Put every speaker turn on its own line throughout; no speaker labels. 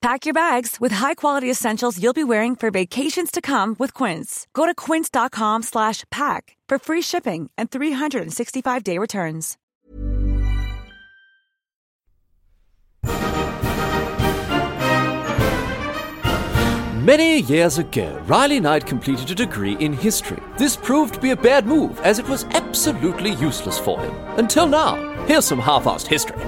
Pack your bags with high-quality essentials you'll be wearing for vacations to come with Quince. Go to quince.com slash pack for free shipping and 365-day returns.
Many years ago, Riley Knight completed a degree in history. This proved to be a bad move, as it was absolutely useless for him. Until now. Here's some half-assed history.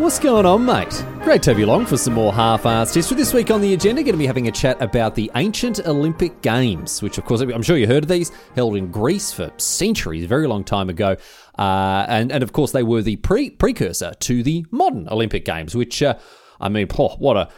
What's going on, mate? Great to have you along for some more half-assed history. This week on the agenda, going to be having a chat about the ancient Olympic Games, which, of course, I'm sure you heard of these, held in Greece for centuries, a very long time ago. Uh, and, and, of course, they were the pre- precursor to the modern Olympic Games, which, uh, I mean, oh, what a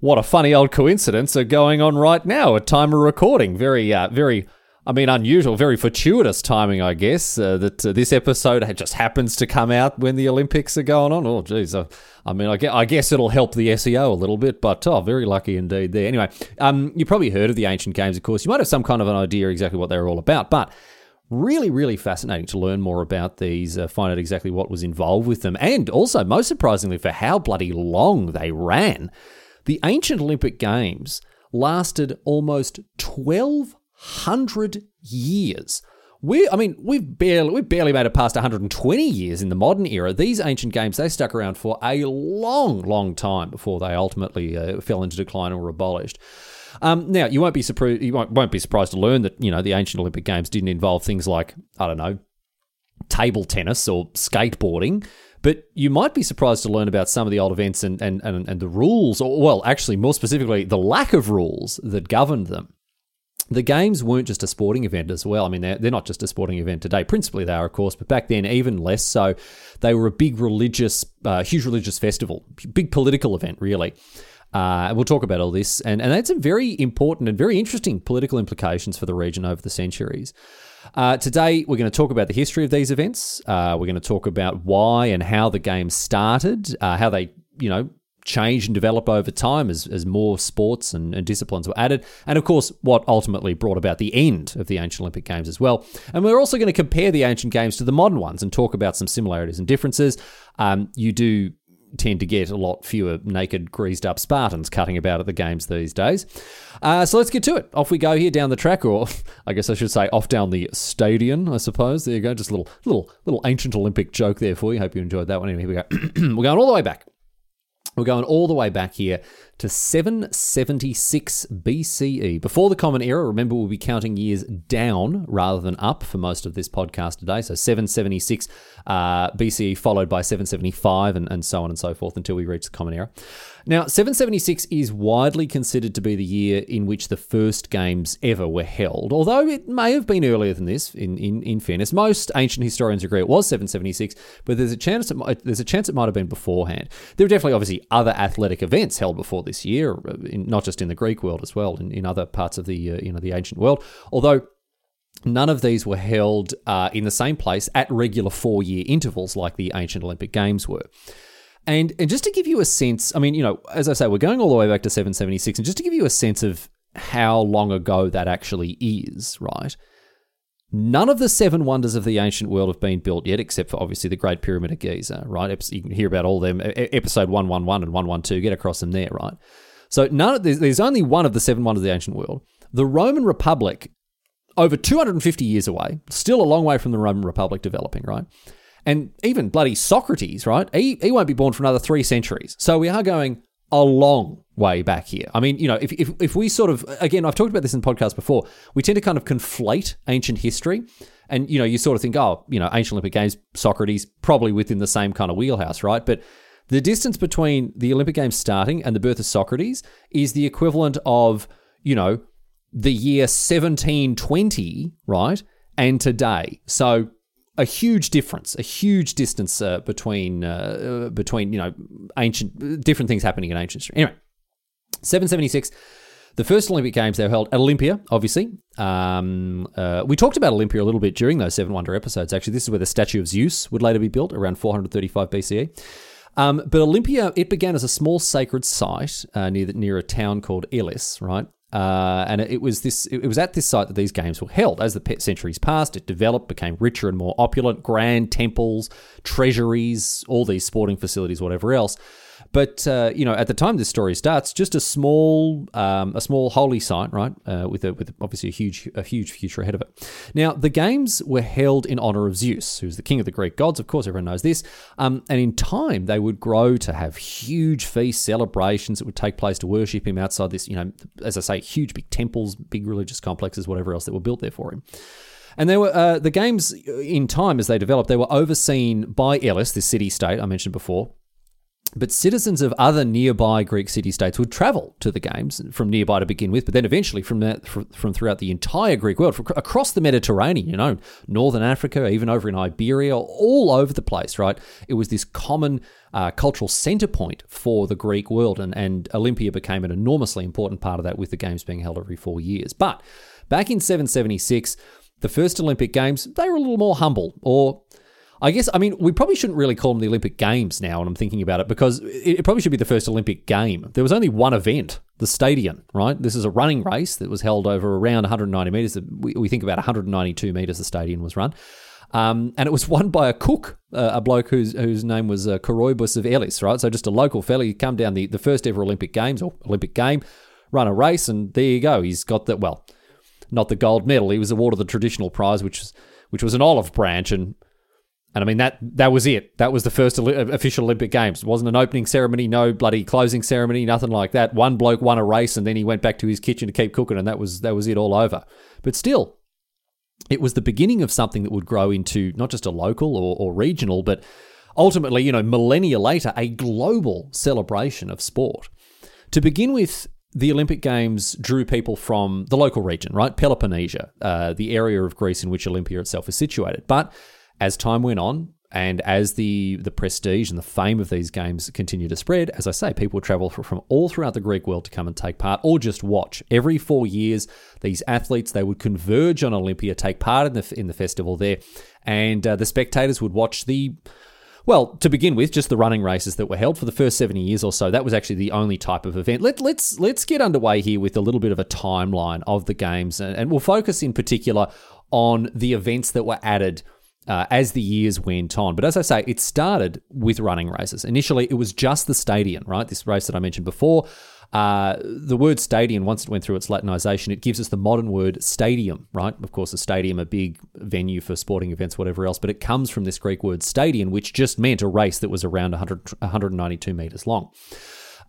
what a funny old coincidence are going on right now at time of recording. Very, uh, very I mean, unusual, very fortuitous timing, I guess, uh, that uh, this episode just happens to come out when the Olympics are going on. Oh, geez. Uh, I mean, I guess, I guess, it'll help the SEO a little bit, but oh, very lucky indeed there. Anyway, um, you probably heard of the ancient games, of course. You might have some kind of an idea exactly what they were all about, but really, really fascinating to learn more about these, uh, find out exactly what was involved with them, and also, most surprisingly, for how bloody long they ran. The ancient Olympic Games lasted almost 12 hundred years. We, I mean, we've barely we barely made it past 120 years in the modern era. These ancient games they stuck around for a long, long time before they ultimately uh, fell into decline or were abolished. Um, now, you won't be surprised. You won't, won't be surprised to learn that you know the ancient Olympic Games didn't involve things like I don't know, table tennis or skateboarding. But you might be surprised to learn about some of the old events and, and, and, and the rules, or well, actually, more specifically, the lack of rules that governed them the games weren't just a sporting event as well. I mean, they're, they're not just a sporting event today. Principally, they are, of course, but back then, even less so. They were a big religious, uh, huge religious festival, big political event, really. Uh, we'll talk about all this, and, and had some very important and very interesting political implications for the region over the centuries. Uh, today, we're going to talk about the history of these events. Uh, we're going to talk about why and how the games started, uh, how they, you know, change and develop over time as, as more sports and, and, disciplines were added. And of course, what ultimately brought about the end of the ancient Olympic Games as well. And we're also going to compare the ancient games to the modern ones and talk about some similarities and differences. Um, you do tend to get a lot fewer naked, greased up Spartans cutting about at the games these days. Uh, so let's get to it. Off we go here down the track, or I guess I should say off down the stadium, I suppose. There you go. Just a little, little, little ancient Olympic joke there for you. Hope you enjoyed that one. Anyway, here we go. We're going all the way back we're going all the way back here to 776 BCE. Before the Common Era, remember we'll be counting years down rather than up for most of this podcast today. So 776 uh, BCE followed by 775 and, and so on and so forth until we reach the Common Era. Now, 776 is widely considered to be the year in which the first games ever were held, although it may have been earlier than this, in, in, in fairness. Most ancient historians agree it was 776, but there's a, chance it there's a chance it might have been beforehand. There were definitely, obviously, other athletic events held before this year, uh, in, not just in the Greek world as well, in, in other parts of the, uh, you know, the ancient world, although None of these were held uh, in the same place at regular four year intervals like the ancient Olympic Games were. And and just to give you a sense, I mean, you know, as I say, we're going all the way back to 776, and just to give you a sense of how long ago that actually is, right? None of the seven wonders of the ancient world have been built yet, except for obviously the Great Pyramid of Giza, right? You can hear about all them. Episode 111 and 112, get across them there, right? So none of, there's only one of the seven wonders of the ancient world. The Roman Republic, over 250 years away, still a long way from the Roman Republic developing, right? And even bloody Socrates, right? He, he won't be born for another three centuries. So we are going a long way back here. I mean, you know, if, if, if we sort of, again, I've talked about this in podcasts before, we tend to kind of conflate ancient history. And, you know, you sort of think, oh, you know, ancient Olympic Games, Socrates, probably within the same kind of wheelhouse, right? But the distance between the Olympic Games starting and the birth of Socrates is the equivalent of, you know, the year 1720, right? And today. So a huge difference, a huge distance uh, between uh, between you know ancient different things happening in ancient history. Anyway, 776. The first Olympic Games they were held at Olympia, obviously. Um, uh, we talked about Olympia a little bit during those Seven Wonder episodes. Actually, this is where the statue of Zeus would later be built around 435 BCE. Um, but Olympia, it began as a small sacred site uh, near near a town called Elis, right? Uh, and it was this. It was at this site that these games were held. As the centuries passed, it developed, became richer and more opulent. Grand temples, treasuries, all these sporting facilities, whatever else. But uh, you know, at the time this story starts, just a small, um, a small holy site, right, uh, with a, with obviously a huge, a huge future ahead of it. Now, the games were held in honor of Zeus, who's the king of the Greek gods. Of course, everyone knows this. Um, and in time, they would grow to have huge feast celebrations that would take place to worship him outside this, you know, as I say, huge big temples, big religious complexes, whatever else that were built there for him. And they were uh, the games in time as they developed. They were overseen by Elis, this city state I mentioned before, but citizens of other nearby Greek city states would travel to the games from nearby to begin with, but then eventually from that, from throughout the entire Greek world, across the Mediterranean, you know, northern Africa, even over in Iberia, all over the place, right? It was this common uh, cultural center point for the Greek world, and, and Olympia became an enormously important part of that, with the games being held every four years. But back in 776, the first Olympic Games, they were a little more humble, or I guess, I mean, we probably shouldn't really call them the Olympic Games now when I'm thinking about it because it probably should be the first Olympic game. There was only one event, the Stadion, right? This is a running race that was held over around 190 metres. We think about 192 metres the Stadion was run. Um, and it was won by a cook, uh, a bloke whose whose name was uh, Coroebus of Elis, right? So just a local fella. He come down the, the first ever Olympic Games or Olympic game, run a race, and there you go. He's got that. well, not the gold medal. He was awarded the traditional prize, which was, which was an olive branch. And and I mean that that was it. That was the first official Olympic Games. It wasn't an opening ceremony, no bloody closing ceremony, nothing like that. One bloke won a race and then he went back to his kitchen to keep cooking and that was that was it all over. But still, it was the beginning of something that would grow into not just a local or, or regional, but ultimately, you know, millennia later, a global celebration of sport. To begin with, the Olympic Games drew people from the local region, right? Peloponnesia, uh, the area of Greece in which Olympia itself is situated. But as time went on, and as the the prestige and the fame of these games continue to spread, as I say, people travel from all throughout the Greek world to come and take part or just watch. Every four years, these athletes they would converge on Olympia, take part in the in the festival there, and uh, the spectators would watch the. Well, to begin with, just the running races that were held for the first 70 years or so. That was actually the only type of event. Let, let's let's get underway here with a little bit of a timeline of the games, and, and we'll focus in particular on the events that were added uh, as the years went on. But as I say, it started with running races. Initially, it was just the stadium, right? This race that I mentioned before. Uh, the word stadion, once it went through its Latinization, it gives us the modern word stadium, right? Of course, a stadium, a big venue for sporting events, whatever else, but it comes from this Greek word stadion, which just meant a race that was around 100, 192 meters long.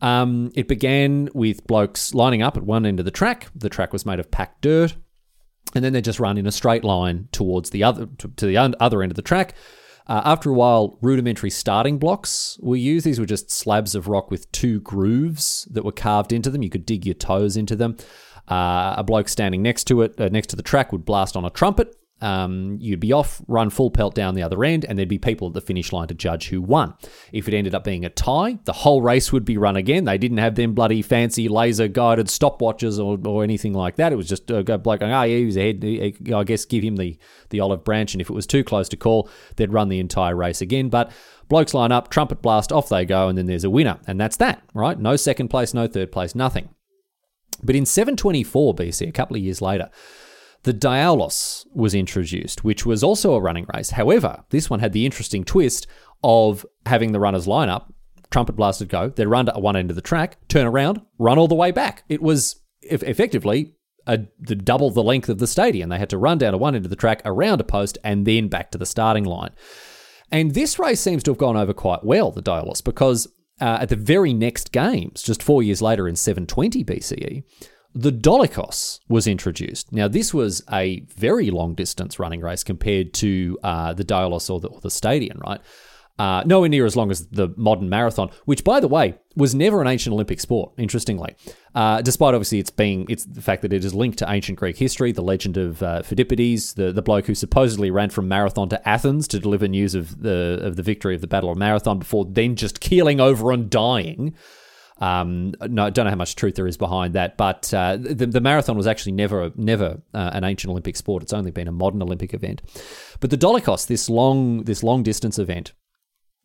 Um, it began with blokes lining up at one end of the track. The track was made of packed dirt and then they just run in a straight line towards the other to, to the other end of the track. Uh, after a while, rudimentary starting blocks were used. These were just slabs of rock with two grooves that were carved into them. You could dig your toes into them. Uh, a bloke standing next to it, uh, next to the track, would blast on a trumpet, um, you'd be off, run full pelt down the other end, and there'd be people at the finish line to judge who won. If it ended up being a tie, the whole race would be run again. They didn't have them bloody fancy laser guided stopwatches or, or anything like that. It was just a bloke going, oh, yeah, he was ahead. I guess give him the, the olive branch, and if it was too close to call, they'd run the entire race again. But blokes line up, trumpet blast, off they go, and then there's a winner. And that's that, right? No second place, no third place, nothing. But in 724 BC, a couple of years later, the Diaulos was introduced, which was also a running race. However, this one had the interesting twist of having the runners line up, trumpet blasted go, then run to one end of the track, turn around, run all the way back. It was effectively a, the double the length of the stadium. They had to run down to one end of the track, around a post, and then back to the starting line. And this race seems to have gone over quite well, the Diaulos, because uh, at the very next games, just four years later in 720 BCE, the Dolichos was introduced. Now, this was a very long distance running race compared to uh, the Diaulos or the, or the Stadion, right? Uh, nowhere near as long as the modern marathon, which, by the way, was never an ancient Olympic sport. Interestingly, uh, despite obviously it's being it's the fact that it is linked to ancient Greek history, the legend of uh, Phidippides, the the bloke who supposedly ran from Marathon to Athens to deliver news of the of the victory of the Battle of Marathon before then just keeling over and dying. Um, no, don't know how much truth there is behind that, but uh, the, the, marathon was actually never never uh, an ancient Olympic sport. It's only been a modern Olympic event. But the Dolichos, this long this long distance event,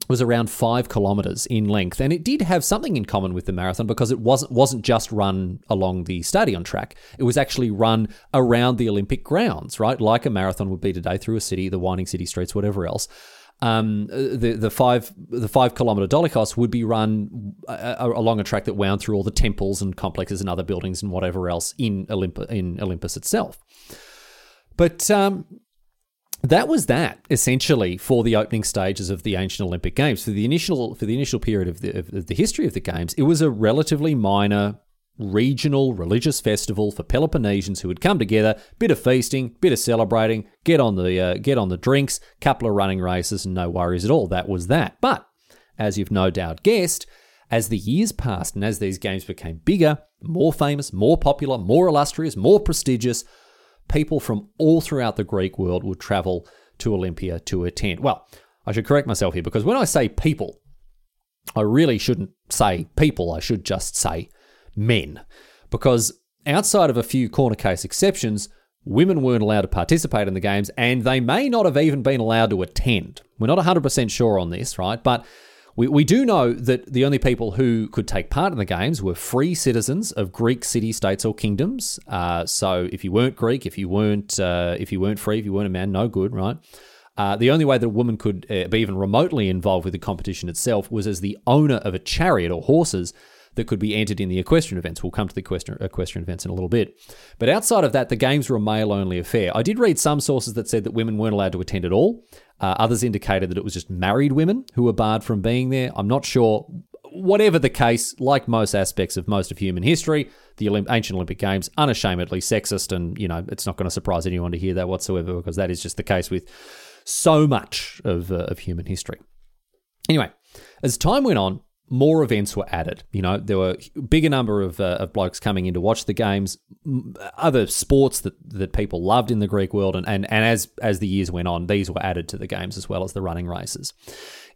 was around five kilometers in length, and it did have something in common with the marathon because it wasn't wasn't just run along the stadion track. It was actually run around the Olympic grounds, right, like a marathon would be today through a city, the winding city streets, whatever else. Um, the the five the five kilometer Dolichos would be run uh, uh, along a track that wound through all the temples and complexes and other buildings and whatever else in Olympus in Olympus itself. But um, that was that essentially for the opening stages of the ancient Olympic Games. For the initial for the initial period of the, of the history of the games, it was a relatively minor regional religious festival for Peloponnesians who would come together, bit of feasting, bit of celebrating, get on the uh, get on the drinks, couple of running races, and no worries at all. That was that. But as you've no doubt guessed, as the years passed and as these games became bigger, more famous, more popular, more illustrious, more prestigious, people from all throughout the Greek world would travel to Olympia to attend. Well, I should correct myself here because when I say people, I really shouldn't say people, I should just say men. Because outside of a few corner case exceptions, women weren't allowed to participate in the games and they may not have even been allowed to attend. We're not 100% sure on this, right? But we, we do know that the only people who could take part in the games were free citizens of Greek city states or kingdoms. Uh, so if you weren't Greek, if you weren't uh, if you weren't free, if you weren't a man, no good, right? Uh, the only way that a woman could uh, be even remotely involved with the competition itself was as the owner of a chariot or horses that could be entered in the equestrian events. We'll come to the equestrian, equestrian events in a little bit. But outside of that, the games were a male only affair. I did read some sources that said that women weren't allowed to attend at all. Uh, others indicated that it was just married women who were barred from being there. I'm not sure. Whatever the case, like most aspects of most of human history, the Olymp- ancient Olympic Games, unashamedly sexist, and you know it's not going to surprise anyone to hear that whatsoever because that is just the case with so much of, uh, of human history. Anyway, as time went on, more events were added. You know, there were a bigger number of, uh, of blokes coming in to watch the games, other sports that, that people loved in the Greek world, and, and, and as as the years went on, these were added to the games as well as the running races.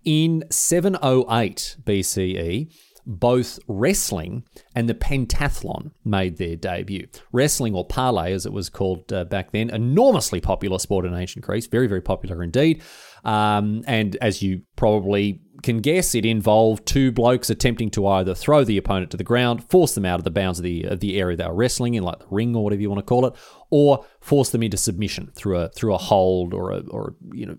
In 708 BCE, both wrestling and the pentathlon made their debut. Wrestling, or parlay as it was called uh, back then, enormously popular sport in ancient Greece, very, very popular indeed. Um, and as you probably can guess, it involved two blokes attempting to either throw the opponent to the ground, force them out of the bounds of the of the area they were wrestling in, like the ring or whatever you want to call it, or force them into submission through a through a hold or a, or you know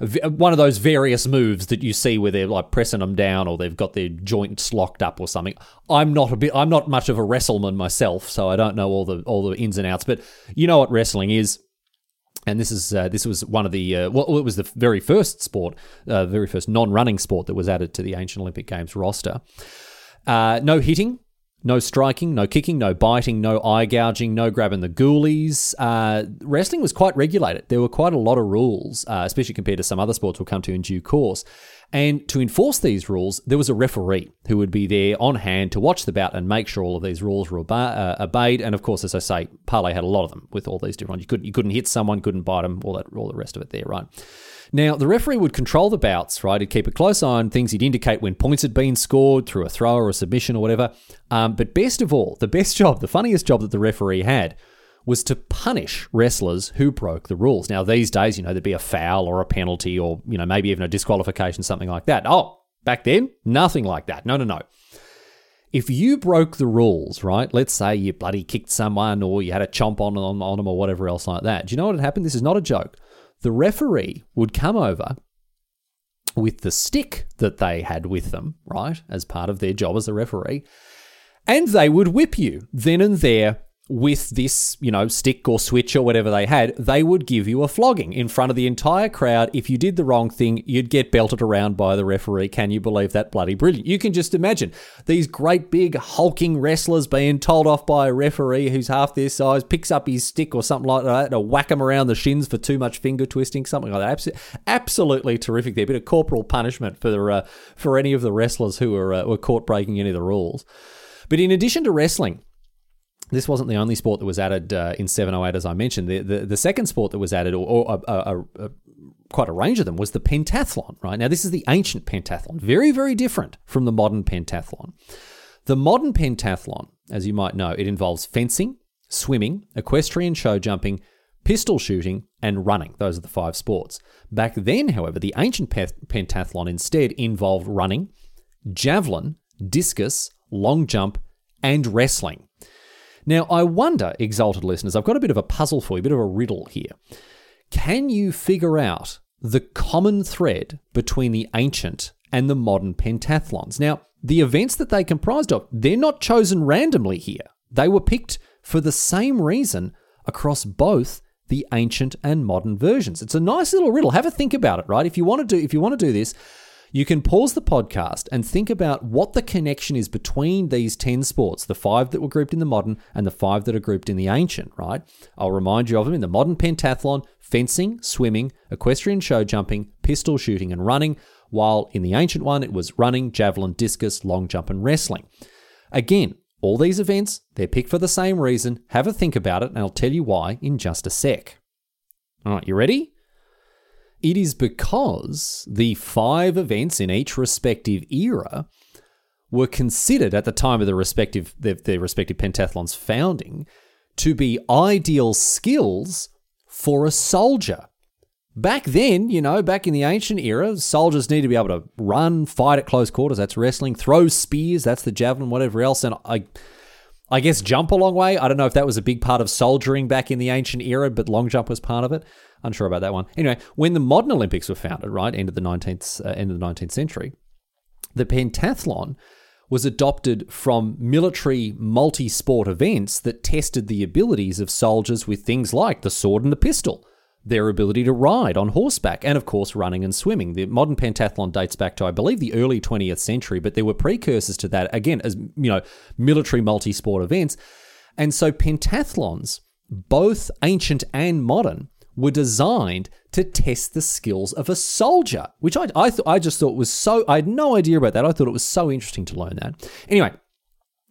a, a, one of those various moves that you see where they're like pressing them down or they've got their joints locked up or something. I'm not a bit I'm not much of a wrestleman myself, so I don't know all the all the ins and outs, but you know what wrestling is and this is uh, this was one of the uh, well, it was the very first sport, uh, very first non-running sport that was added to the ancient Olympic Games roster. Uh, no hitting, no striking, no kicking, no biting, no eye gouging, no grabbing the ghoulies. Uh, wrestling was quite regulated. There were quite a lot of rules, uh, especially compared to some other sports we'll come to in due course. And to enforce these rules, there was a referee who would be there on hand to watch the bout and make sure all of these rules were uh, obeyed. And of course, as I say, parlay had a lot of them with all these different ones. You couldn't you couldn't hit someone, couldn't bite them, all that all the rest of it there, right? Now, the referee would control the bouts, right? He'd keep a close eye on things. He'd indicate when points had been scored through a throw or a submission or whatever. Um, but best of all, the best job, the funniest job that the referee had was to punish wrestlers who broke the rules. Now, these days, you know, there'd be a foul or a penalty or, you know, maybe even a disqualification, something like that. Oh, back then, nothing like that. No, no, no. If you broke the rules, right? Let's say you bloody kicked someone or you had a chomp on, on, on them or whatever else like that. Do you know what had happened? This is not a joke. The referee would come over with the stick that they had with them, right, as part of their job as a referee, and they would whip you then and there with this, you know, stick or switch or whatever they had, they would give you a flogging in front of the entire crowd. If you did the wrong thing, you'd get belted around by the referee. Can you believe that? Bloody brilliant. You can just imagine these great big hulking wrestlers being told off by a referee who's half their size, picks up his stick or something like that to whack them around the shins for too much finger twisting, something like that. Absolutely terrific there. A bit of corporal punishment for, uh, for any of the wrestlers who were, uh, were caught breaking any of the rules. But in addition to wrestling, this wasn't the only sport that was added uh, in 708, as I mentioned. The, the, the second sport that was added, or, or a, a, a, quite a range of them, was the pentathlon, right? Now, this is the ancient pentathlon, very, very different from the modern pentathlon. The modern pentathlon, as you might know, it involves fencing, swimming, equestrian show jumping, pistol shooting, and running. Those are the five sports. Back then, however, the ancient pentathlon instead involved running, javelin, discus, long jump, and wrestling. Now, I wonder, exalted listeners, I've got a bit of a puzzle for you, a bit of a riddle here. Can you figure out the common thread between the ancient and the modern pentathlons? Now, the events that they comprised of, they're not chosen randomly here. They were picked for the same reason across both the ancient and modern versions. It's a nice little riddle. Have a think about it, right? If you want to do if you want to do this, you can pause the podcast and think about what the connection is between these 10 sports, the five that were grouped in the modern and the five that are grouped in the ancient, right? I'll remind you of them in the modern pentathlon fencing, swimming, equestrian show jumping, pistol shooting, and running, while in the ancient one it was running, javelin, discus, long jump, and wrestling. Again, all these events, they're picked for the same reason. Have a think about it, and I'll tell you why in just a sec. All right, you ready? It is because the five events in each respective era were considered at the time of the respective their, their respective pentathlon's founding to be ideal skills for a soldier. Back then, you know, back in the ancient era, soldiers need to be able to run, fight at close quarters. That's wrestling. Throw spears. That's the javelin. Whatever else. And I, I guess jump a long way. I don't know if that was a big part of soldiering back in the ancient era, but long jump was part of it. Unsure about that one. Anyway, when the modern Olympics were founded, right, end of the 19th, uh, end of the 19th century, the pentathlon was adopted from military multi sport events that tested the abilities of soldiers with things like the sword and the pistol, their ability to ride on horseback, and of course, running and swimming. The modern pentathlon dates back to, I believe, the early 20th century, but there were precursors to that, again, as you know, military multi sport events. And so pentathlons, both ancient and modern, were designed to test the skills of a soldier, which I, I, th- I just thought was so, I had no idea about that. I thought it was so interesting to learn that. Anyway,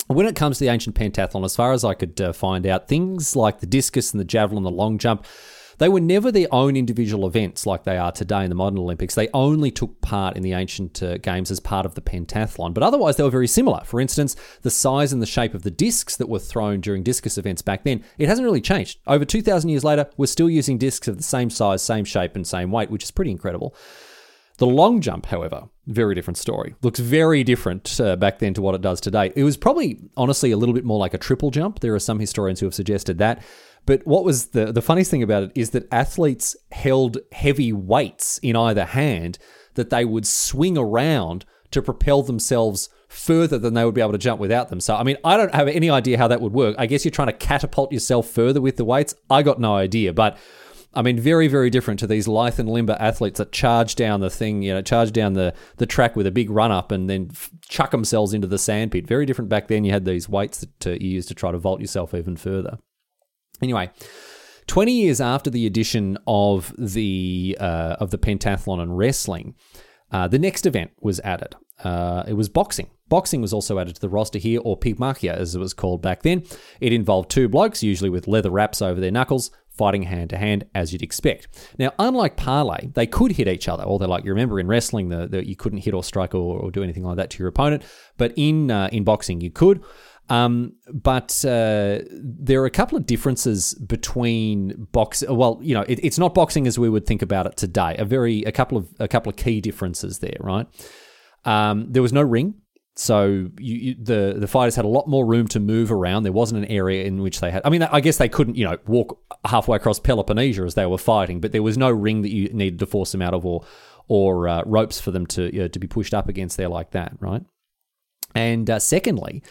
when it comes to the ancient pentathlon, as far as I could uh, find out, things like the discus and the javelin, the long jump, they were never their own individual events like they are today in the modern Olympics. They only took part in the ancient uh, games as part of the pentathlon, but otherwise they were very similar. For instance, the size and the shape of the discs that were thrown during discus events back then, it hasn't really changed. Over 2,000 years later, we're still using discs of the same size, same shape, and same weight, which is pretty incredible. The long jump, however, very different story. Looks very different uh, back then to what it does today. It was probably, honestly, a little bit more like a triple jump. There are some historians who have suggested that. But what was the the funniest thing about it is that athletes held heavy weights in either hand that they would swing around to propel themselves further than they would be able to jump without them. So, I mean, I don't have any idea how that would work. I guess you're trying to catapult yourself further with the weights. I got no idea, but I mean, very, very different to these lithe and limber athletes that charge down the thing, you know, charge down the, the track with a big run up and then f- chuck themselves into the sandpit. Very different back then. You had these weights that uh, you used to try to vault yourself even further. Anyway, 20 years after the addition of the uh, of the pentathlon and wrestling, uh, the next event was added. Uh, it was boxing. Boxing was also added to the roster here, or pygmachia as it was called back then. It involved two blokes, usually with leather wraps over their knuckles, fighting hand to hand as you'd expect. Now, unlike parlay, they could hit each other. Although, like you remember in wrestling, the, the you couldn't hit or strike or, or, do anything like that to your opponent. But in uh, in boxing, you could. Um, but uh, there are a couple of differences between box. Well, you know, it, it's not boxing as we would think about it today. A very a couple of a couple of key differences there, right? Um, there was no ring, so you, you, the the fighters had a lot more room to move around. There wasn't an area in which they had. I mean, I guess they couldn't, you know, walk halfway across Peloponnesia as they were fighting, but there was no ring that you needed to force them out of, or or uh, ropes for them to you know, to be pushed up against there like that, right? And uh, secondly,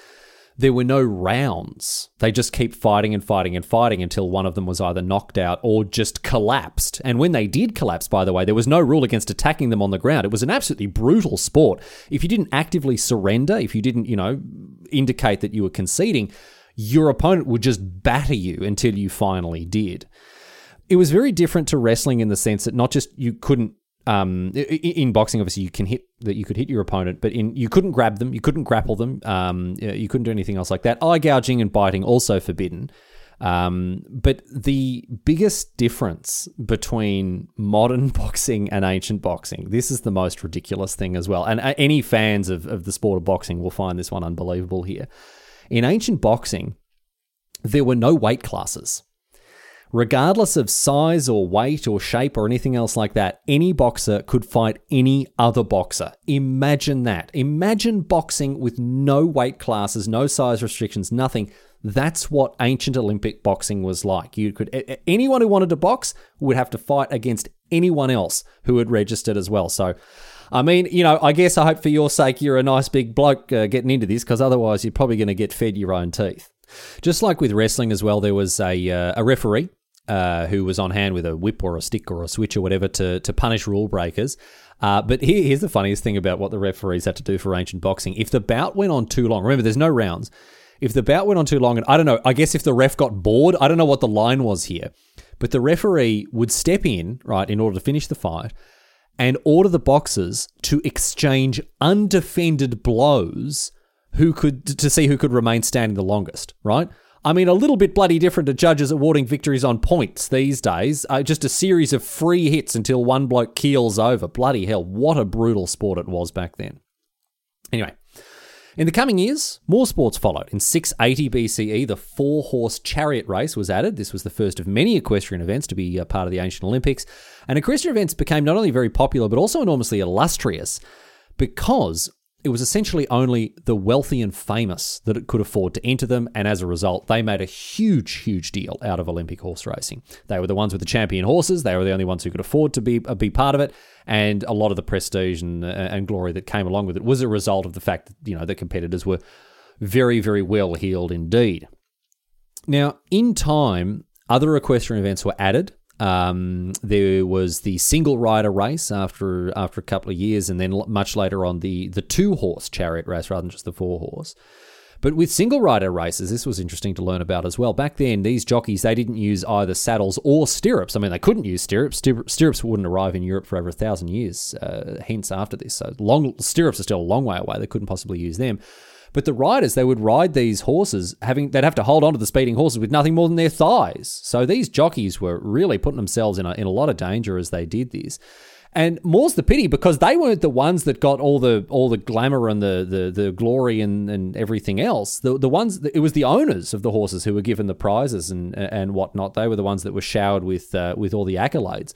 there were no rounds. They just keep fighting and fighting and fighting until one of them was either knocked out or just collapsed. And when they did collapse, by the way, there was no rule against attacking them on the ground. It was an absolutely brutal sport. If you didn't actively surrender, if you didn't, you know, indicate that you were conceding, your opponent would just batter you until you finally did. It was very different to wrestling in the sense that not just you couldn't um, in boxing, obviously, you can hit that you could hit your opponent, but in you couldn't grab them, you couldn't grapple them, um, you couldn't do anything else like that. Eye gouging and biting also forbidden. Um, but the biggest difference between modern boxing and ancient boxing, this is the most ridiculous thing as well. And uh, any fans of, of the sport of boxing will find this one unbelievable here. In ancient boxing, there were no weight classes. Regardless of size or weight or shape or anything else like that, any boxer could fight any other boxer. Imagine that. Imagine boxing with no weight classes, no size restrictions, nothing. That's what ancient Olympic boxing was like. You could anyone who wanted to box would have to fight against anyone else who had registered as well. So I mean, you know, I guess I hope for your sake you're a nice big bloke uh, getting into this because otherwise you're probably going to get fed your own teeth. Just like with wrestling as well, there was a, uh, a referee uh, who was on hand with a whip or a stick or a switch or whatever to, to punish rule breakers. Uh, but here, here's the funniest thing about what the referees had to do for ancient boxing. If the bout went on too long, remember, there's no rounds. If the bout went on too long, and I don't know, I guess if the ref got bored, I don't know what the line was here, but the referee would step in, right, in order to finish the fight and order the boxers to exchange undefended blows who could to see who could remain standing the longest, right? I mean, a little bit bloody different to judges awarding victories on points these days. Uh, just a series of free hits until one bloke keels over. Bloody hell, what a brutal sport it was back then. Anyway, in the coming years, more sports followed. In 680 BCE, the four horse chariot race was added. This was the first of many equestrian events to be a part of the ancient Olympics. And equestrian events became not only very popular, but also enormously illustrious because it was essentially only the wealthy and famous that it could afford to enter them, and as a result, they made a huge, huge deal out of Olympic horse racing. They were the ones with the champion horses; they were the only ones who could afford to be uh, be part of it, and a lot of the prestige and, uh, and glory that came along with it was a result of the fact that you know the competitors were very, very well heeled indeed. Now, in time, other equestrian events were added. Um, there was the single rider race after after a couple of years, and then much later on the the two horse chariot race rather than just the four horse. But with single rider races, this was interesting to learn about as well. Back then, these jockeys they didn't use either saddles or stirrups. I mean, they couldn't use stirrups. Stirrups wouldn't arrive in Europe for over a thousand years, uh, hence after this. So long stirrups are still a long way away. They couldn't possibly use them. But the riders, they would ride these horses, having they'd have to hold on to the speeding horses with nothing more than their thighs. So these jockeys were really putting themselves in a, in a lot of danger as they did this. And more's the pity because they weren't the ones that got all the all the glamour and the the, the glory and, and everything else. The the ones it was the owners of the horses who were given the prizes and and whatnot. They were the ones that were showered with uh, with all the accolades.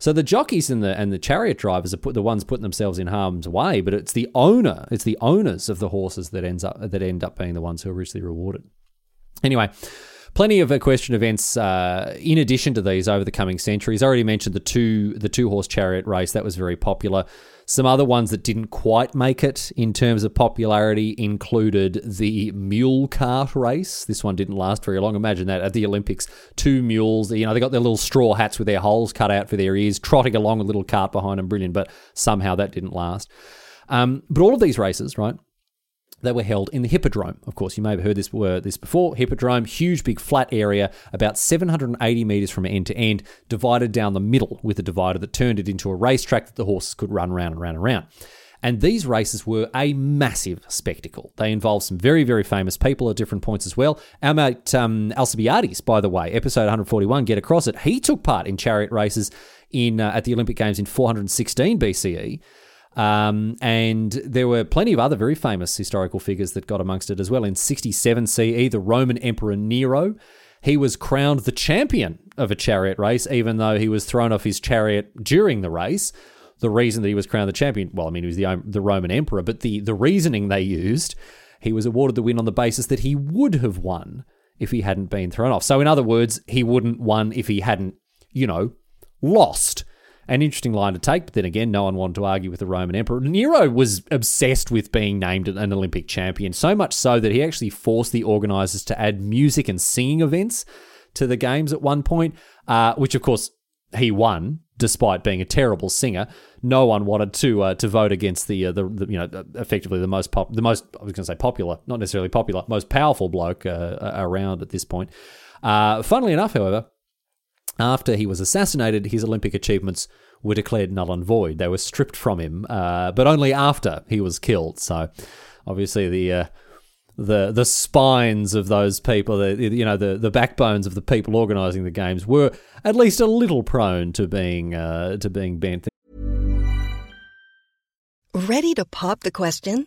So the jockeys and the and the chariot drivers are put, the ones putting themselves in harm's way, but it's the owner, it's the owners of the horses that ends up that end up being the ones who are richly rewarded. Anyway, plenty of equestrian events uh, in addition to these over the coming centuries. I already mentioned the two the two horse chariot race that was very popular. Some other ones that didn't quite make it in terms of popularity included the mule cart race. This one didn't last very long. Imagine that at the Olympics, two mules, you know, they got their little straw hats with their holes cut out for their ears, trotting along a little cart behind them. Brilliant, but somehow that didn't last. Um, but all of these races, right? They were held in the Hippodrome. Of course, you may have heard this this before. Hippodrome, huge, big, flat area, about 780 meters from end to end, divided down the middle with a divider that turned it into a racetrack that the horses could run around and round and round. And these races were a massive spectacle. They involved some very, very famous people at different points as well. Our mate um, Alcibiades, by the way, episode 141, Get Across It, he took part in chariot races in uh, at the Olympic Games in 416 BCE. Um, and there were plenty of other very famous historical figures that got amongst it as well. In 67 CE, the Roman Emperor Nero, he was crowned the champion of a chariot race, even though he was thrown off his chariot during the race. The reason that he was crowned the champion, well, I mean, he was the, the Roman emperor, but the, the reasoning they used, he was awarded the win on the basis that he would have won if he hadn't been thrown off. So, in other words, he wouldn't won if he hadn't, you know, lost. An interesting line to take, but then again, no one wanted to argue with the Roman Emperor. Nero was obsessed with being named an Olympic champion, so much so that he actually forced the organisers to add music and singing events to the games at one point, uh, which of course he won despite being a terrible singer. No one wanted to uh, to vote against the, uh, the, the you know effectively the most pop the most I was going to say popular, not necessarily popular, most powerful bloke uh, around at this point. Uh, funnily enough, however, after he was assassinated, his Olympic achievements were declared null and void. They were stripped from him, uh, but only after he was killed. So, obviously, the uh, the the spines of those people, the, you know, the the backbones of the people organising the games were at least a little prone to being uh, to being bent.
Ready to pop the question?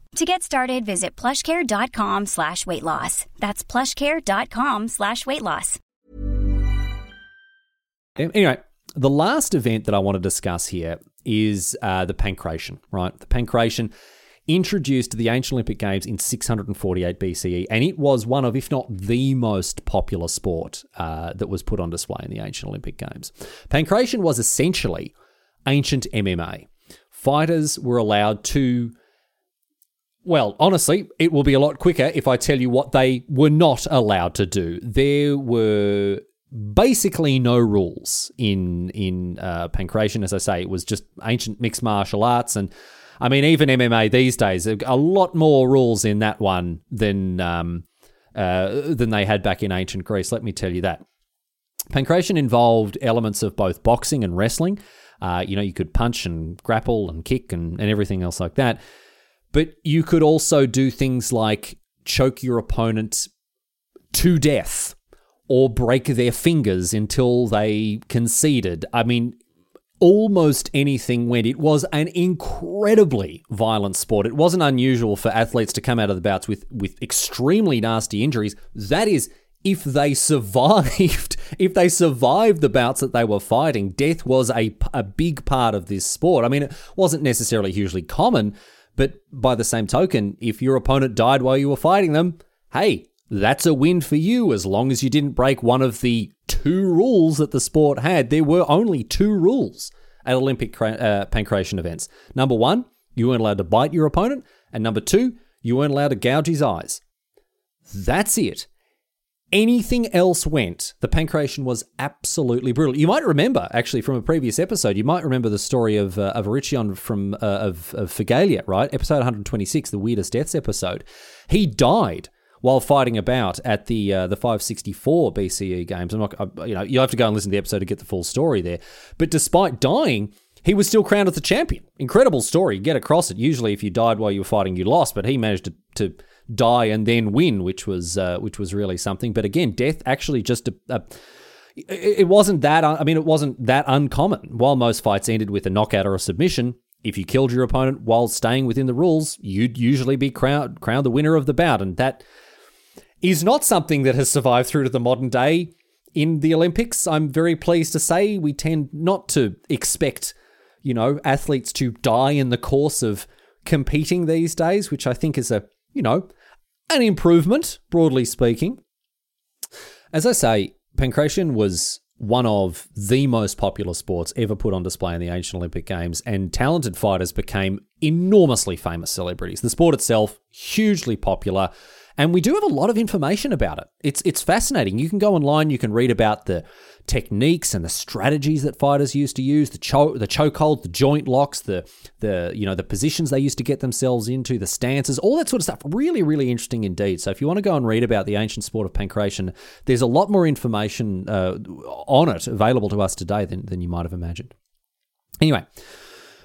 To get started, visit plushcare.com slash weight loss. That's plushcare.com slash weight loss.
Anyway, the last event that I want to discuss here is uh, the pancration, right? The pancration introduced to the ancient Olympic Games in 648 BCE, and it was one of, if not the most popular sport uh, that was put on display in the ancient Olympic Games. Pancration was essentially ancient MMA. Fighters were allowed to well, honestly, it will be a lot quicker if I tell you what they were not allowed to do. There were basically no rules in in uh, pancration. As I say, it was just ancient mixed martial arts, and I mean, even MMA these days, a lot more rules in that one than um, uh, than they had back in ancient Greece. Let me tell you that. Pancration involved elements of both boxing and wrestling. Uh, you know, you could punch and grapple and kick and, and everything else like that. But you could also do things like choke your opponent to death or break their fingers until they conceded. I mean, almost anything went. It was an incredibly violent sport. It wasn't unusual for athletes to come out of the bouts with, with extremely nasty injuries. That is, if they survived, if they survived the bouts that they were fighting, death was a, a big part of this sport. I mean, it wasn't necessarily hugely common, but by the same token, if your opponent died while you were fighting them, hey, that's a win for you as long as you didn't break one of the two rules that the sport had. There were only two rules at Olympic uh, pancration events. Number one, you weren't allowed to bite your opponent, and number two, you weren't allowed to gouge his eyes. That's it anything else went, the pancration was absolutely brutal. You might remember, actually, from a previous episode, you might remember the story of uh, of Arrhichion from uh, of, of Phigalia, right? Episode 126, the weirdest deaths episode. He died while fighting about at the uh, the 564 BCE games. I'm not, uh, you know, you have to go and listen to the episode to get the full story there. But despite dying, he was still crowned as the champion. Incredible story. Get across it. Usually, if you died while you were fighting, you lost, but he managed to, to die and then win, which was uh, which was really something. But again, death actually just a, a it wasn't that. I mean, it wasn't that uncommon. While most fights ended with a knockout or a submission, if you killed your opponent while staying within the rules, you'd usually be crowned crowned the winner of the bout, and that is not something that has survived through to the modern day. In the Olympics, I'm very pleased to say we tend not to expect, you know, athletes to die in the course of competing these days, which I think is a, you know, an improvement, broadly speaking. As I say, pancration was one of the most popular sports ever put on display in the ancient Olympic Games, and talented fighters became enormously famous celebrities. The sport itself, hugely popular, And we do have a lot of information about it. It's it's fascinating. You can go online, you can read about the techniques and the strategies that fighters used to use, the choke the chokehold, the joint locks, the the you know the positions they used to get themselves into, the stances, all that sort of stuff. Really, really interesting indeed. So if you want to go and read about the ancient sport of pancration, there's a lot more information uh, on it available to us today than, than you might have imagined. Anyway,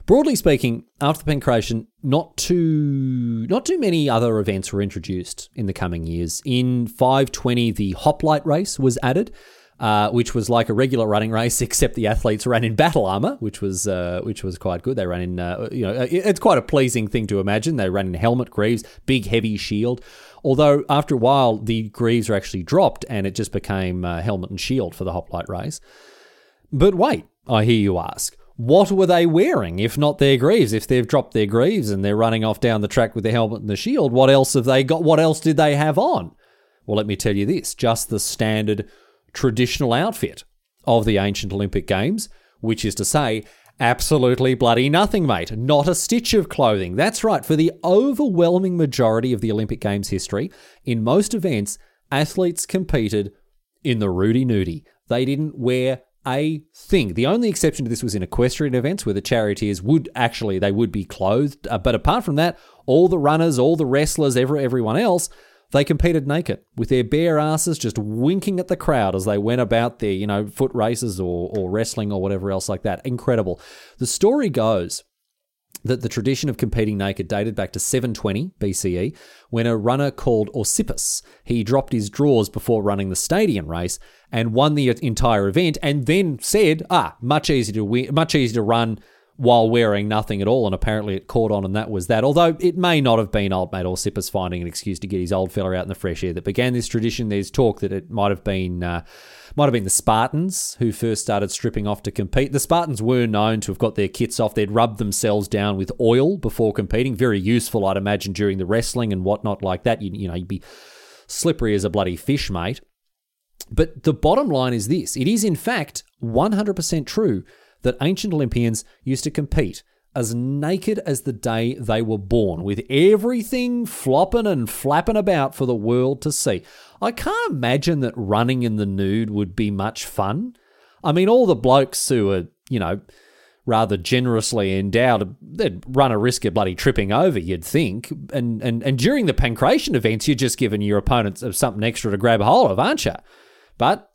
Broadly speaking, after the pankration, not too not too many other events were introduced in the coming years. In 520, the hoplite race was added, uh, which was like a regular running race, except the athletes ran in battle armor, which was uh, which was quite good. They ran in, uh, you know, it's quite a pleasing thing to imagine. They ran in helmet, greaves, big heavy shield. Although after a while, the greaves are actually dropped, and it just became uh, helmet and shield for the hoplite race. But wait, I hear you ask what were they wearing if not their greaves? If they've dropped their greaves and they're running off down the track with the helmet and the shield, what else have they got? What else did they have on? Well, let me tell you this just the standard traditional outfit of the ancient Olympic Games, which is to say, absolutely bloody nothing, mate. Not a stitch of clothing. That's right, for the overwhelming majority of the Olympic Games history, in most events, athletes competed in the Rudy Nudie. They didn't wear a thing. The only exception to this was in equestrian events where the charioteers would actually they would be clothed, uh, but apart from that, all the runners, all the wrestlers, every, everyone else, they competed naked with their bare asses just winking at the crowd as they went about their, you know, foot races or, or wrestling or whatever else like that. Incredible. The story goes that the tradition of competing naked dated back to 720 BCE when a runner called Orsippus he dropped his drawers before running the stadium race and won the entire event and then said ah much easier to win, much easier to run while wearing nothing at all, and apparently it caught on, and that was that. Although it may not have been old mate Orsippus finding an excuse to get his old fella out in the fresh air that began this tradition. There's talk that it might have been uh, might have been the Spartans who first started stripping off to compete. The Spartans were known to have got their kits off. They'd rub themselves down with oil before competing. Very useful, I'd imagine, during the wrestling and whatnot like that. You, you know, you'd be slippery as a bloody fish, mate. But the bottom line is this: it is in fact 100% true that ancient Olympians used to compete as naked as the day they were born, with everything flopping and flapping about for the world to see. I can't imagine that running in the nude would be much fun. I mean, all the blokes who are, you know, rather generously endowed, they'd run a risk of bloody tripping over, you'd think. And, and, and during the pankration events, you're just giving your opponents something extra to grab a hold of, aren't you? But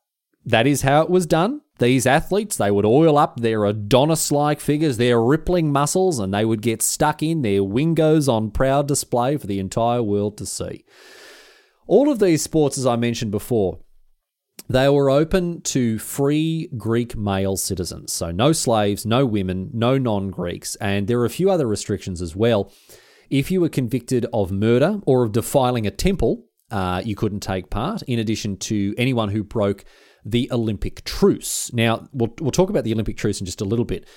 that is how it was done. These athletes, they would oil up their Adonis like figures, their rippling muscles, and they would get stuck in, their wingos on proud display for the entire world to see. All of these sports, as I mentioned before, they were open to free Greek male citizens. So no slaves, no women, no non Greeks, and there are a few other restrictions as well. If you were convicted of murder or of defiling a temple, uh, you couldn't take part, in addition to anyone who broke the Olympic truce. Now, we'll, we'll talk about the Olympic truce in just a little bit.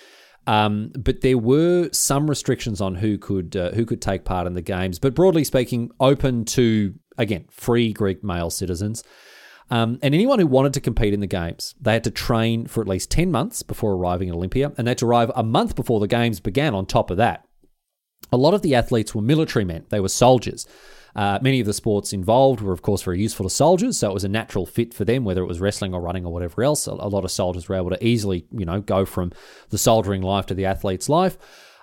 Um, but there were some restrictions on who could uh, who could take part in the games. But broadly speaking, open to again free Greek male citizens. Um, and anyone who wanted to compete in the games, they had to train for at least 10 months before arriving at Olympia, and they had to arrive a month before the games began on top of that. A lot of the athletes were military men, they were soldiers. Uh, many of the sports involved were, of course, very useful to soldiers, so it was a natural fit for them, whether it was wrestling or running or whatever else. A, a lot of soldiers were able to easily, you know, go from the soldiering life to the athlete's life.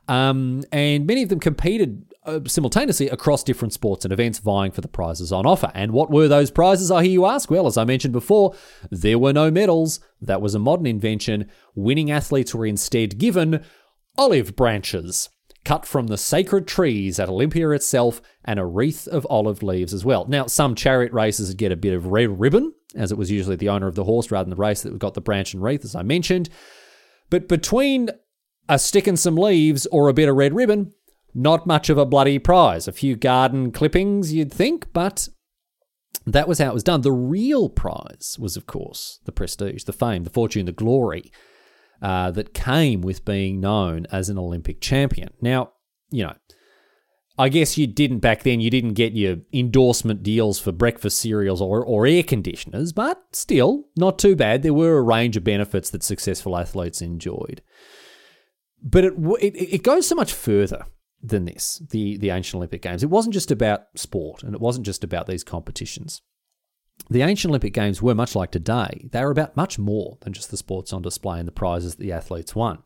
Um, and many of them competed uh, simultaneously across different sports and events, vying for the prizes on offer. And what were those prizes, I hear you ask? Well, as I mentioned before, there were no medals. That was a modern invention. Winning athletes were instead given olive branches cut from the sacred trees at Olympia itself, and a wreath of olive leaves as well. Now, some chariot races would get a bit of red ribbon, as it was usually the owner of the horse rather than the race that got the branch and wreath, as I mentioned. But between a stick and some leaves or a bit of red ribbon, not much of a bloody prize. A few garden clippings, you'd think, but that was how it was done. The real prize was, of course, the prestige, the fame, the fortune, the glory uh, that came with being known as an Olympic champion. Now, you know, I guess you didn't back then, you didn't get your endorsement deals for breakfast cereals or, or air conditioners, but still, not too bad. There were a range of benefits that successful athletes enjoyed. But it, it, it goes so much further. than this, the, the ancient Olympic Games. It wasn't just about sport and it wasn't just about these competitions. The ancient Olympic Games were much like today. They were about much more than just the sports on display and the prizes that the athletes won.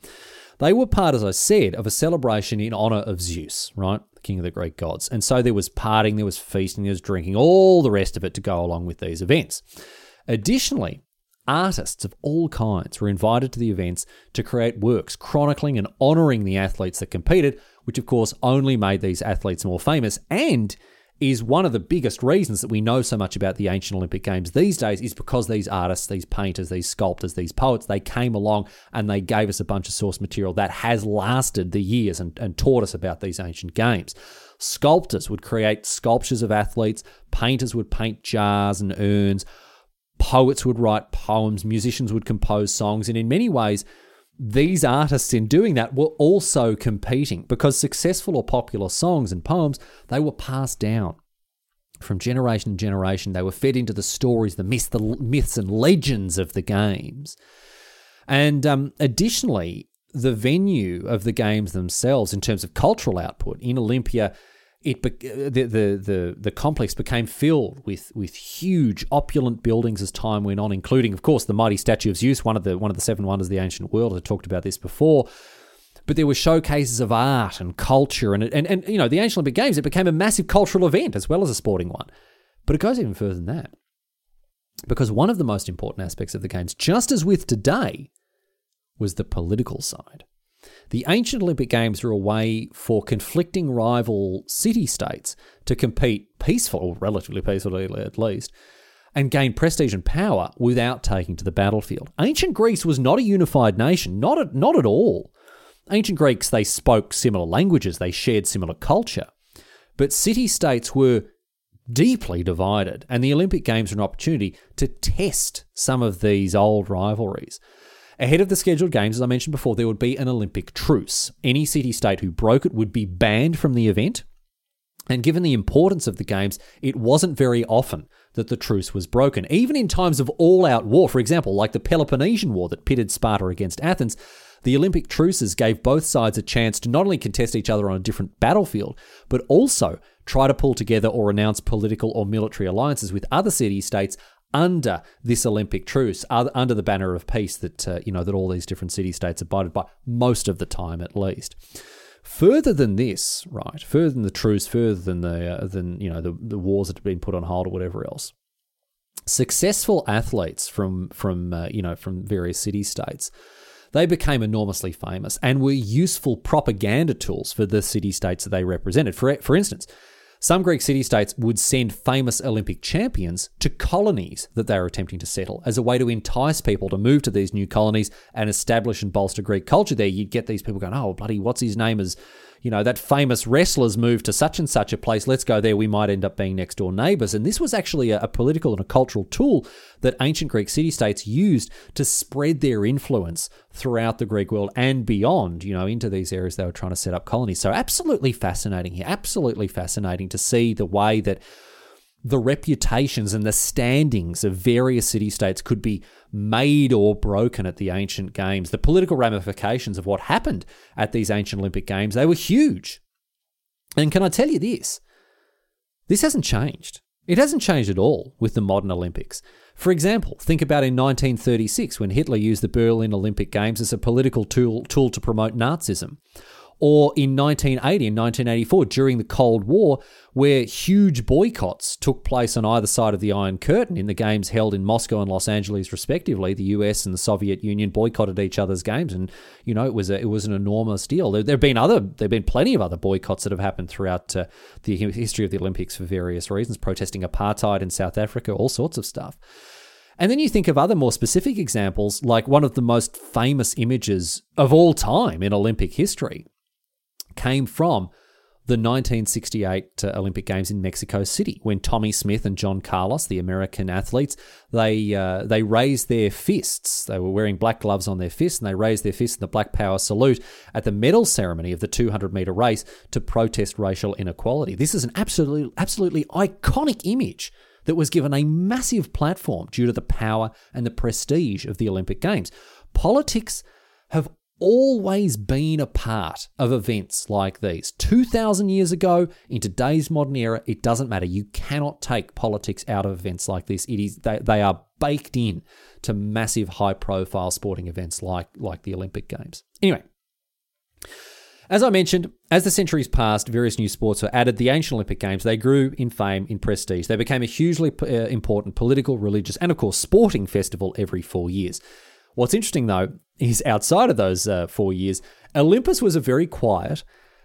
They were part, as I said, of a celebration in honor of Zeus, right? The king of the Greek gods. And so there was partying, there was feasting, there was drinking, all the rest of it to go along with these events. Additionally, artists of all kinds were invited to the events to create works chronicling and honoring the athletes that competed, which of course only made these athletes more famous and is one of the biggest reasons that we know so much about the ancient Olympic Games these days is because these artists, these painters, these sculptors, these poets, they came along and they gave us a bunch of source material that has lasted the years and, and taught us about these ancient games. Sculptors would create sculptures of athletes, painters would paint jars and urns, poets would write poems, musicians would compose songs, and in many ways, these artists in doing that were also competing because successful or popular songs and poems they were passed down from generation to generation. They were fed into the stories the myths the myths and legends of the games. And um, additionally the venue of the games themselves in terms of cultural output in olympia it the, the the the complex became filled with with huge opulent buildings as time went on, including, of course, the mighty statue of Zeus, one of the one of the seven wonders of the ancient world. I talked about this before. But there were showcases of art and culture, and, and and you know the ancient Olympic Games. It became a massive cultural event as well as a sporting one. But it goes even further than that, because one of the most important aspects of the games, just as with today, was the political side. The ancient Olympic Games were a way for conflicting rival city states to compete peacefully, or relatively peacefully at least, and gain prestige and power without taking to the battlefield. Ancient Greece was not a unified nation, not at, not at all. Ancient Greeks, they spoke similar languages, they shared similar culture, but city states were deeply divided, and the Olympic Games were an opportunity to test some of these old rivalries. Ahead of the scheduled games, as I mentioned before, there would be an Olympic truce. Any city state who broke it would be banned from the event. And given the importance of the games, it wasn't very often that the truce was broken. Even in times of all out war, for example, like the Peloponnesian War that pitted Sparta against Athens, the Olympic truces gave both sides a chance to not only contest each other on a different battlefield, but also try to pull together or announce political or military alliances with other city states under this Olympic truce, under the banner of peace that uh, you know that all these different city states abided by most of the time, at least. Further than this, right? Further than the truce, further than the uh, than you know the, the wars that had been put on hold or whatever else. Successful athletes from from uh, you know from various city states they became enormously famous and were useful propaganda tools for the city states that they represented. For, for instance, some Greek city states would send famous Olympic champions to colonies that they were attempting to settle as a way to entice people to move to these new colonies and establish and bolster Greek culture there. You'd get these people going, oh, bloody, what's his name? Is you know, that famous wrestlers moved to such and such a place. Let's go there. We might end up being next door neighbors. And this was actually a, a political and a cultural tool that ancient Greek city states used to spread their influence throughout the Greek world and beyond, you know, into these areas they were trying to set up colonies. So, absolutely fascinating here. Absolutely fascinating to see the way that the reputations and the standings of various city states could be made or broken at the ancient games. The political ramifications of what happened at these ancient Olympic games, they were huge. And can I tell you this? This hasn't changed. It hasn't changed at all with the modern Olympics. For example, think about in 1936 when Hitler used the Berlin Olympic Games as a political tool, tool to promote Nazism or in 1980 and 1984 during the Cold War, where huge boycotts took place on either side of the Iron Curtain in the games held in Moscow and Los Angeles, respectively. The US and the Soviet Union boycotted each other's games, and you know it was a, it was an enormous deal. There have been other there have been plenty of other boycotts that have happened throughout uh, the history of the Olympics for various reasons, protesting apartheid in South Africa, all sorts of stuff. And then you think of other more specific examples, like one of the most famous images of all time in Olympic history came from the 1968 uh, Olympic Games in Mexico City, when Tommie Smith and John Carlos, the American athletes, they uh, they raised their fists. They were wearing black gloves on their fists, and they raised their fists in the Black Power salute at the medal ceremony of the 200 meter race to protest racial inequality. This is an absolutely absolutely iconic image that was given a massive platform due to the power and the prestige of the Olympic Games. Politics have always been a part of events like these. 2,000 years ago, in today's modern era, it doesn't matter. You cannot take politics out of events like this. It is they, they are baked in to massive high profile sporting events like, like the Olympic Games. Anyway, as I mentioned, as the centuries passed, various new sports were added. The ancient Olympic Games, they grew in fame, in prestige. They became a hugely uh, important political, religious, and of course, sporting festival every four years. What's interesting, though, is outside of those uh, four years, Olympus was a very quiet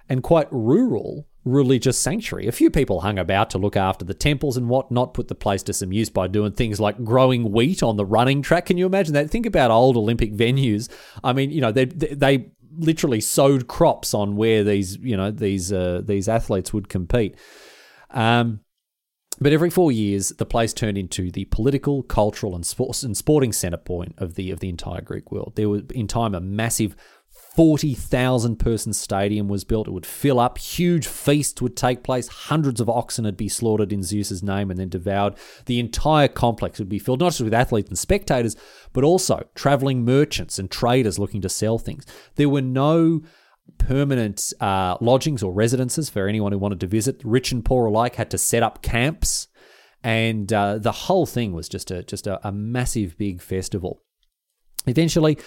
and quite rural religious sanctuary. A few people hung about to look after the temples and whatnot, put the place to some use by doing things like growing wheat on the running track. Can you imagine that? Think about old Olympic venues. I mean, you know, they they literally sowed crops on where these you know these uh, these athletes would compete. Um, but every four years, the place turned into the political, cultural, and sports and sporting centre point of the of the entire Greek world. There was in time a massive 40,000 person stadium was built. It would fill up. Huge feasts would take place. Hundreds of oxen would be slaughtered in Zeus's name and then devoured. The entire complex would be filled not just with athletes and spectators, but also traveling merchants and traders looking to sell things. There were no permanent uh, lodgings or residences for anyone who wanted to visit. Rich and poor alike had to set up camps, and uh, the whole thing was just a just a, a massive big festival. Eventually,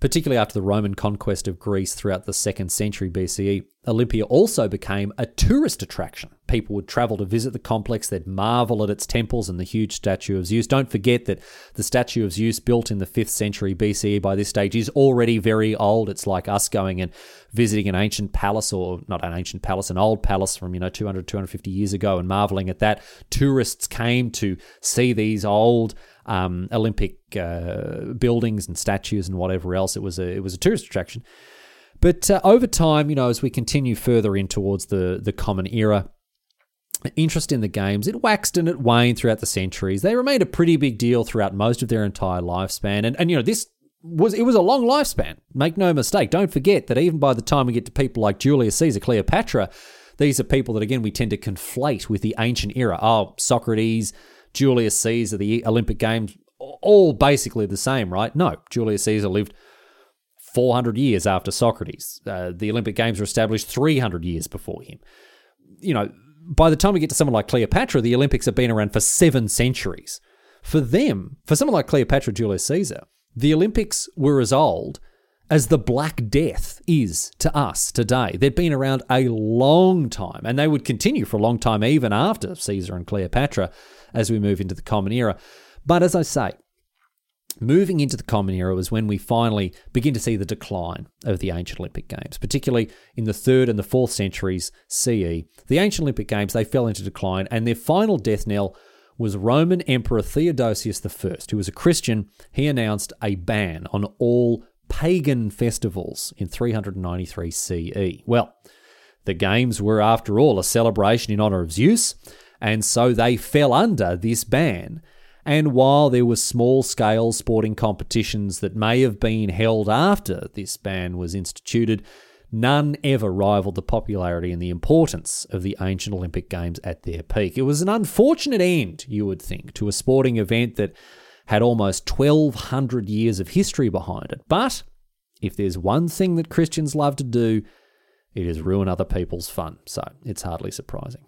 particularly after the Roman conquest of Greece throughout the second century BCE, Olympia also became a tourist attraction. People would travel to visit the complex, they'd marvel at its temples and the huge statue of Zeus. Don't forget that the statue of Zeus, built in the 5th century BCE by this stage, is already very old. It's like us going and visiting an ancient palace, or not an ancient palace, an old palace from, you know, 200, 250 years ago and marveling at that. Tourists came to see these old um, Olympic uh, buildings and statues and whatever else. It was a it was a tourist attraction. But uh, over time, you know, as we continue further in towards the the common era, interest in the games it waxed and it waned throughout the centuries. They remained a pretty big deal throughout most of their entire lifespan, and and you know this was it was a long lifespan. Make no mistake. Don't forget that even by the time we get to people like Julius Caesar, Cleopatra, these are people that again we tend to conflate with the ancient era. Oh, Socrates, Julius Caesar, the Olympic Games, all basically the same, right? No, Julius Caesar lived 400 years after Socrates. Uh, the Olympic Games were established 300 years before him. You know, by the time we get to someone like Cleopatra, the Olympics have been around for seven centuries. For them, for someone like Cleopatra, Julius Caesar, the Olympics were as old as the Black Death is to us today. They'd been around a long time, and they would continue for a long time even after Caesar and Cleopatra as we move into the Common Era. But as I say, moving into the Common Era was when we finally begin to see the decline of the ancient Olympic Games, particularly in the third and the fourth centuries CE. The ancient Olympic Games they fell into decline, and their final death knell was Roman Emperor Theodosius I, who was a Christian. He announced a ban on all pagan festivals in 393 CE. Well, the games were, after all, a celebration in honor of Zeus, and so they fell under this ban. And while there were small scale sporting competitions that may have been held after this ban was instituted, none ever rivaled the popularity and the importance of the ancient Olympic Games at their peak. It was an unfortunate end, you would think, to a sporting event that had almost 1200 years of history behind it. But if there's one thing that Christians love to do, it is ruin other people's fun. So it's hardly surprising.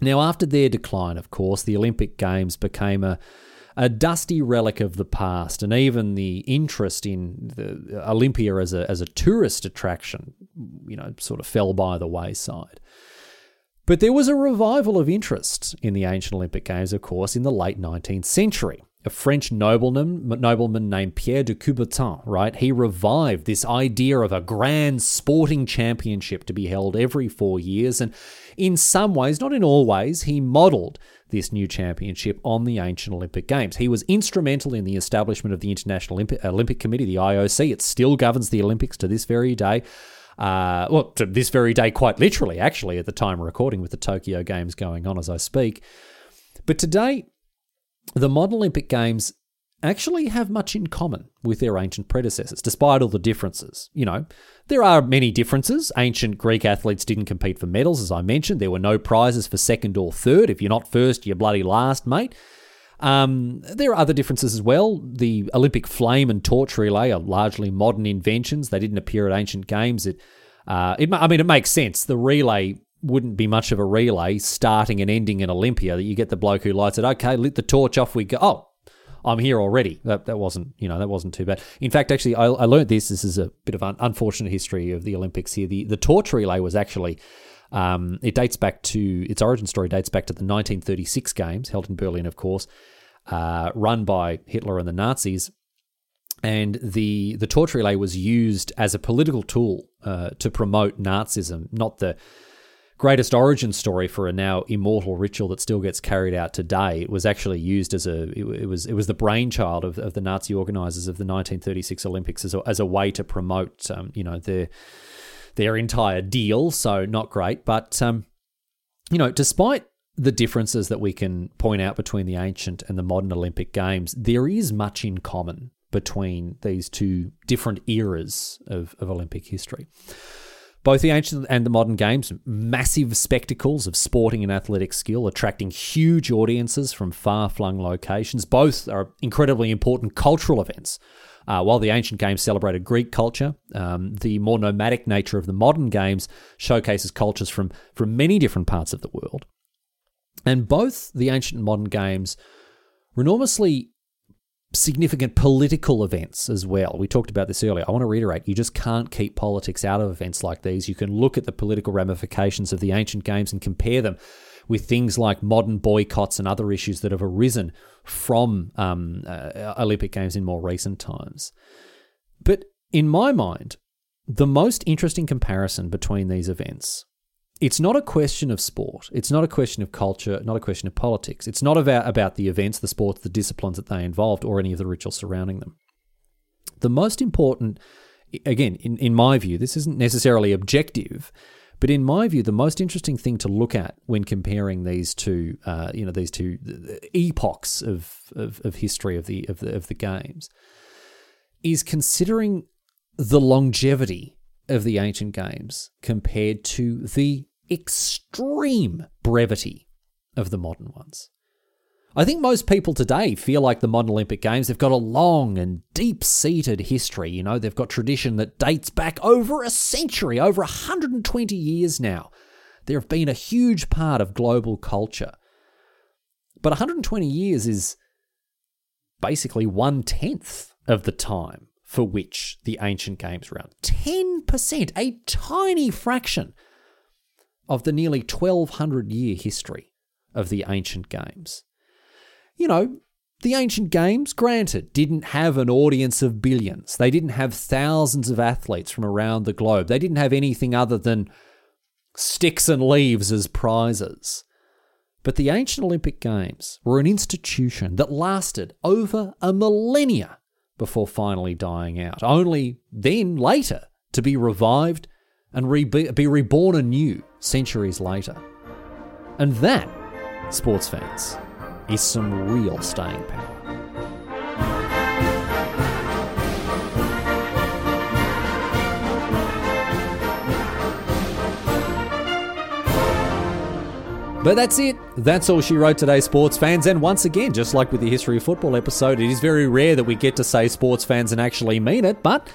Now, after their decline, of course, the Olympic Games became a, a dusty relic of the past, and even the interest in the Olympia as a, as a tourist attraction, you know, sort of fell by the wayside. But there was a revival of interest in the ancient Olympic Games, of course, in the late 19th century a French nobleman, nobleman named Pierre de Coubertin, right? He revived this idea of a grand sporting championship to be held every four years. And in some ways, not in all ways, he modeled this new championship on the ancient Olympic Games. He was instrumental in the establishment of the International Olympic, Olympic Committee, the IOC. It still governs the Olympics to this very day. Uh, well, to this very day, quite literally, actually, at the time of recording, with the Tokyo Games going on as I speak. But today, the modern Olympic Games actually have much in common with their ancient predecessors, despite all the differences. You know, there are many differences. Ancient Greek athletes didn't compete for medals, as I mentioned. There were no prizes for second or third. If you're not first, you're bloody last, mate. Um, there are other differences as well. The Olympic flame and torch relay are largely modern inventions. They didn't appear at ancient games. It, uh, it, I mean, it makes sense. The relay wouldn't be much of a relay starting and ending in Olympia. That you get the bloke who lights it. Okay, lit the torch off. We go. Oh, I'm here already. That that wasn't you know that wasn't too bad. In fact, actually, I, I learned this. This is a bit of an unfortunate history of the Olympics here. The the torch relay was actually. Um, it dates back to its origin story dates back to the 1936 games held in Berlin, of course, uh, run by Hitler and the Nazis. And the the torch relay was used as a political tool uh, to promote Nazism, not the greatest origin story for a now immortal ritual that still gets carried out today. It was actually used as a it, it was it was the brainchild of, of the Nazi organizers of the 1936 Olympics as a, as a way to promote um, you know their their entire deal. So not great, but um, you know despite the differences that we can point out between the ancient and the modern Olympic Games, there is much in common between these two different eras of, of Olympic history. Both the ancient and the modern games, massive spectacles of sporting and athletic skill, attracting huge audiences from far flung locations. Both are incredibly important cultural events. Uh, while the ancient games celebrated Greek culture, um, the more nomadic nature of the modern games showcases cultures from, from many different parts of the world. And both the ancient and modern games were enormously significant political events as well. We talked about this earlier. I want to reiterate you just can't keep politics out of events like these. You can look at the political ramifications of the ancient games and compare them with things like modern boycotts and other issues that have arisen from um, uh, Olympic Games in more recent times. But in my mind, the most interesting comparison between these events it's not a question of sport. It's not a question of culture, not a question of politics. It's not about, about the events, the sports, the disciplines that they involved, or any of the rituals surrounding them. The most important, again, in, in my view, this isn't necessarily objective, but in my view, the most interesting thing to look at when comparing these two, uh, you know, these two epochs of, of, of history of the, of the of the games, is considering the longevity of the ancient games compared to the extreme brevity of the modern ones. I think most people today feel like the modern Olympic Games, they've got a long and deep seated history. You know, they've got tradition that dates back over a century, over 120 years now. There have been a huge part of global culture. But 120 years is basically one tenth of the time for which the ancient games were around. 10%, a tiny fraction of the nearly 1200 year history of the ancient games. You know, the ancient games, granted, didn't have an audience of billions. They didn't have thousands of athletes from around the globe. They didn't have anything other than sticks and leaves as prizes. But the ancient Olympic Games were an institution that lasted over a millennia before finally dying out, only then later to be revived and re- be reborn anew centuries later. And that, sports fans, is some real staying power. But that's it. That's all she wrote today, sports fans. And once again, just like with the History of Football episode, it is very rare that we get to say sports fans and actually mean it, but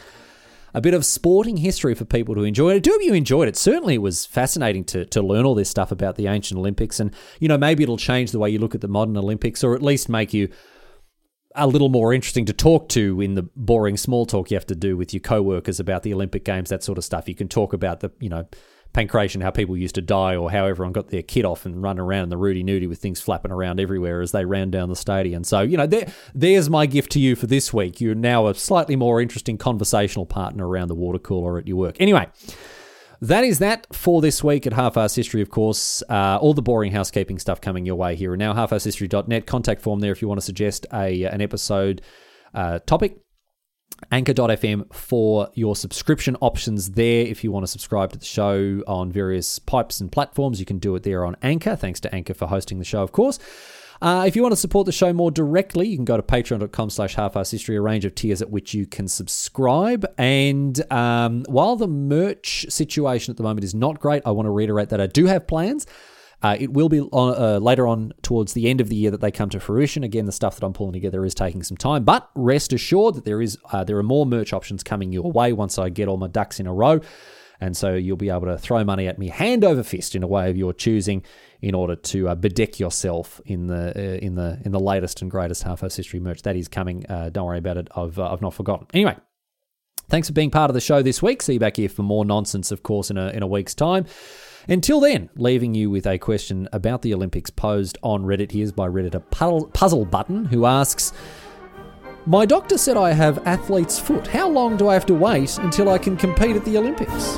a bit of sporting history for people to enjoy. I do hope you enjoyed it. Certainly, it was fascinating to, to learn all this stuff about the ancient Olympics. And, you know, maybe it'll change the way you look at the modern Olympics or at least make you a little more interesting to talk to in the boring small talk you have to do with your co-workers about the Olympic Games, that sort of stuff. You can talk about the, you know, pankration, how people used to die, or how everyone got their kit off and run around in the Rudy Nudie with things flapping around everywhere as they ran down the stadium. So, you know, there, there's my gift to you for this week. You're now a slightly more interesting conversational partner around the water cooler at your work. Anyway. That is that for this week at Half-Arsed History, of course. Uh, all the boring housekeeping stuff coming your way here. And now, halfarsedhistory.net. Contact form there if you want to suggest a an episode uh, topic Anchor.fm for your subscription options there. If you want to subscribe to the show on various pipes and platforms, you can do it there on Anchor. Thanks to Anchor for hosting the show, of course. Uh, if you want to support the show more directly, you can go to patreon.com slash history, a range of tiers at which you can subscribe. And um, while the merch situation at the moment is not great, I want to reiterate that I do have plans Uh, it will be on, uh, later on towards the end of the year that they come to fruition. Again, the stuff that I'm pulling together is taking some time, but rest assured that there is uh, there are more merch options coming your way once I get all my ducks in a row. And so you'll be able to throw money at me hand over fist in a way of your choosing in order to uh, bedeck yourself in the uh, in the in the latest and greatest Half-Arsed History merch that is coming. Uh, don't worry about it. I've uh, I've not forgotten. Anyway, thanks for being part of the show this week. See you back here for more nonsense, of course, in a in a week's time. Until then, leaving you with a question about the Olympics posed on Reddit. Here's by Redditor Puzzle Button, who asks. My doctor said I have athlete's foot. How long do I have to wait until I can compete at the Olympics?